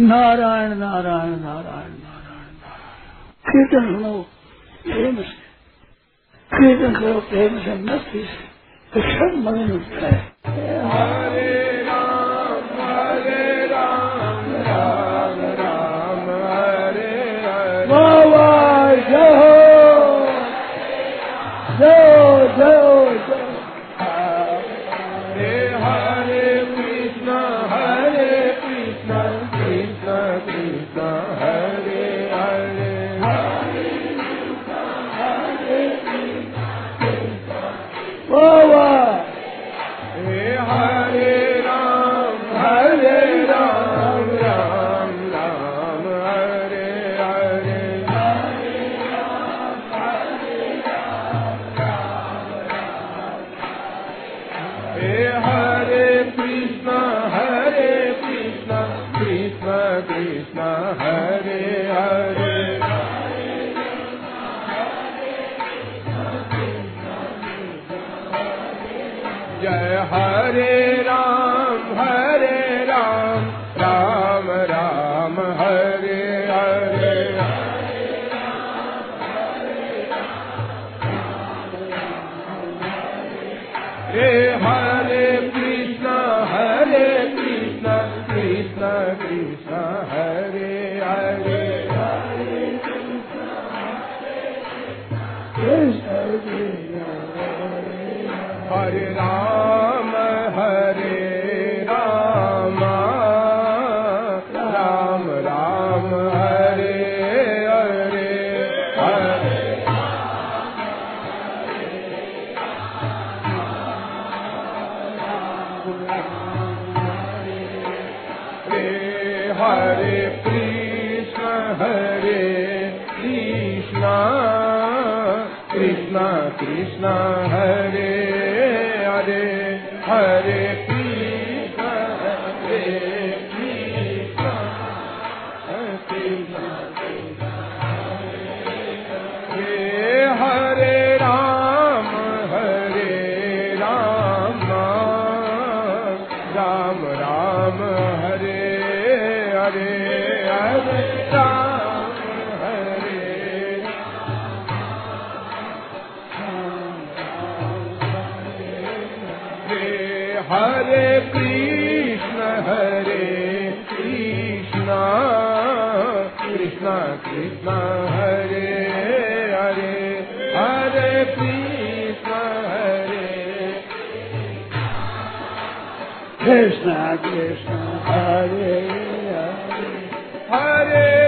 नारायण नारायण नारायण नारायण नारायण। कीर्तन सुनो प्रेम से। कीर्तन करो, प्रेम से, मस्ती से। तो सब मन उठता है। जय हरे Krishna, Krishna, Hare Hare, Hare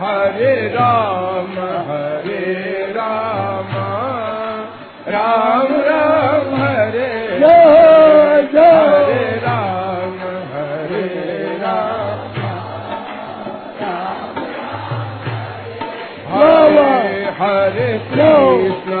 हरे राम हरे राम राम राम हरे हरे राम हरे राम हरे हरे कृष्ण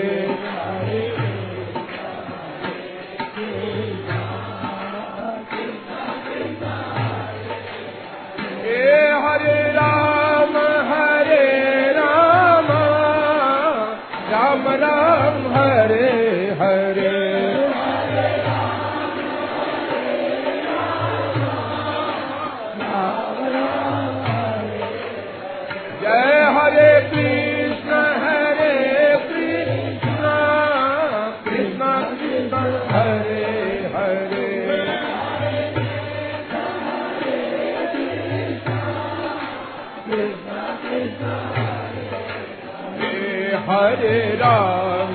हरे राम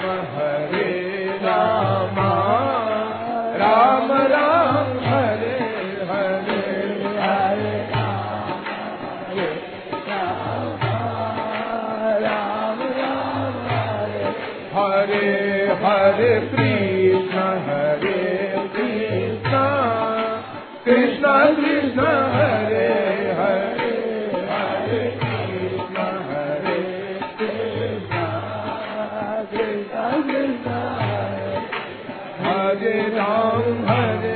Hare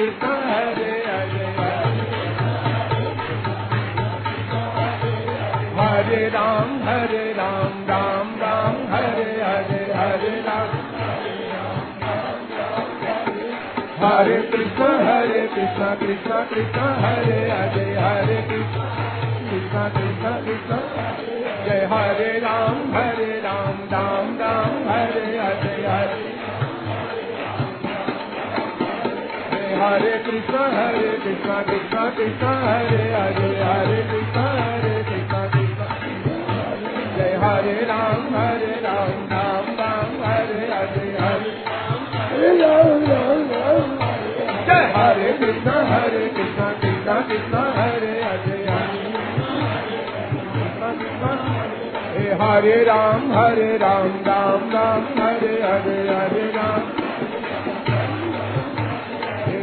हरे कृष्णा हरे कृष्णा कृष्णा कृष्णा, हरे हरे हरे कृष्णा। कृष्णा कृष्णा कृष्णा जय हरे राम हरे राम राम राम, हरे हरे हरे। हरे कृष्णा हरे कृष्णा कृष्णा कृष्णा, हरे हरे हरे कृष्णा हरे कृष्णा कृष्णा। जय हरे राम हरे राम राम राम, हरे हरे हरे। राम राम राम जय हरे कृष्णा हरे कृष्णा कृष्णा कृष्णा, हरे हरे हरे। हरे राम हरे राम राम राम, हरे हरे हरे।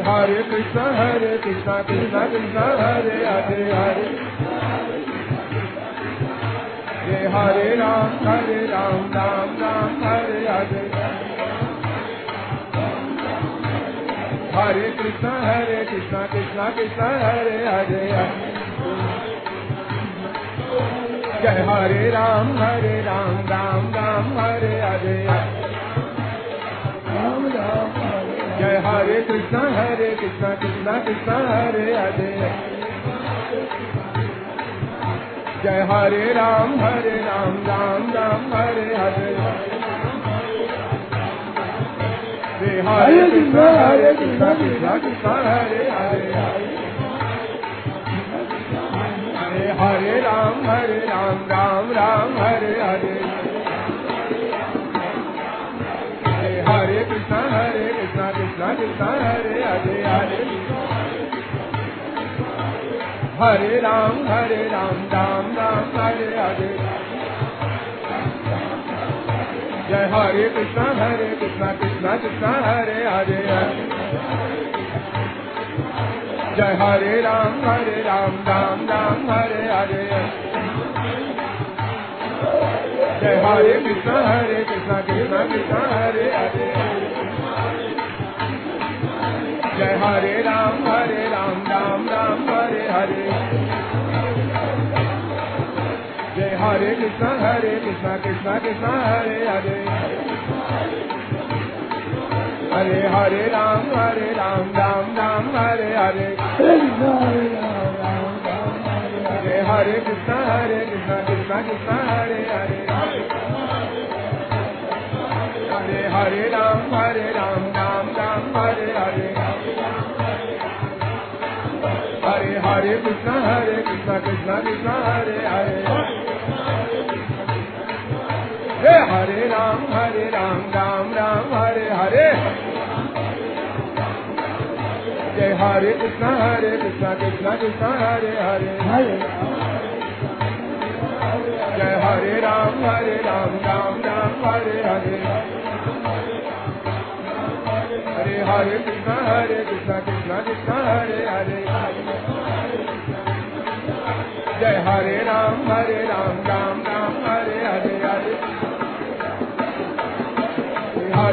हरे कृष्णा हरे कृष्णा कृष्णा कृष्णा, हरे हरे हरे। हे हरे राम हरे राम राम राम, हरे हरे। हरे कृष्णा हरे कृष्णा कृष्णा कृष्णा, हरे हरे हरे। जय हरे राम हरे राम राम राम, हरे हरे राम राम हरे। जय हरे कृष्णा हरे कृष्णा कृष्णा कृष्णा हरे हरे। जय हरे राम हरे राम राम राम हरे हरे। जय हरे कृष्णा हरे कृष्णा कृष्णा कृष्णा हरे हरे। हरे हरे। राम हरे राम राम राम हरे हरे हरे। कृष्णा हरे हरे हरे हरे राम हरे राम राम राम, हरे हरे जय हरे कृष्णा हरे कृष्णा कृष्णा कृष्णा, हरे हरे हरे जय हरे राम हरे राम राम राम, हरे हरे जय हरे कृष्णा हरे कृष्णा कृष्णा कृष्णा, हरे हरे जय हरे राम हरे राम राम राम, हरे हरे। जय हरे कृष्णा हरे कृष्णा कृष्णा कृष्णा, हरे हरे। हरे हरे राम हरे राम राम राम, हरे हरे। जय हरे कृष्णा हरे कृष्णा कृष्णा कृष्णा, हरे हरे। हरे हरे राम हरे राम हरे हरे कृष्णा हरे कृष्णा कृष्णा कृष्णा हरे हरे। हे हरे राम हरे राम राम राम, हरे हरे। जय हरे कृष्णा हरे कृष्णा कृष्णा कृष्णा हरे हरे। हरे जय हरे राम हरे राम राम राम, हरे हरे। हरे हरे कृष्णा हरे Krishna Krishna Krishna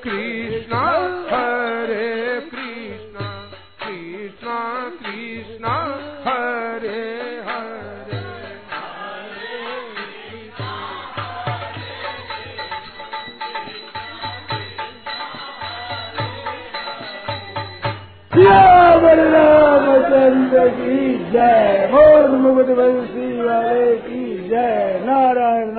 Krishna, Hare Krishna, Krishna Krishna, Hare Hare. श्यावर Ramchandra की जय मोर मुकुट बंसी वाले की जय नारायण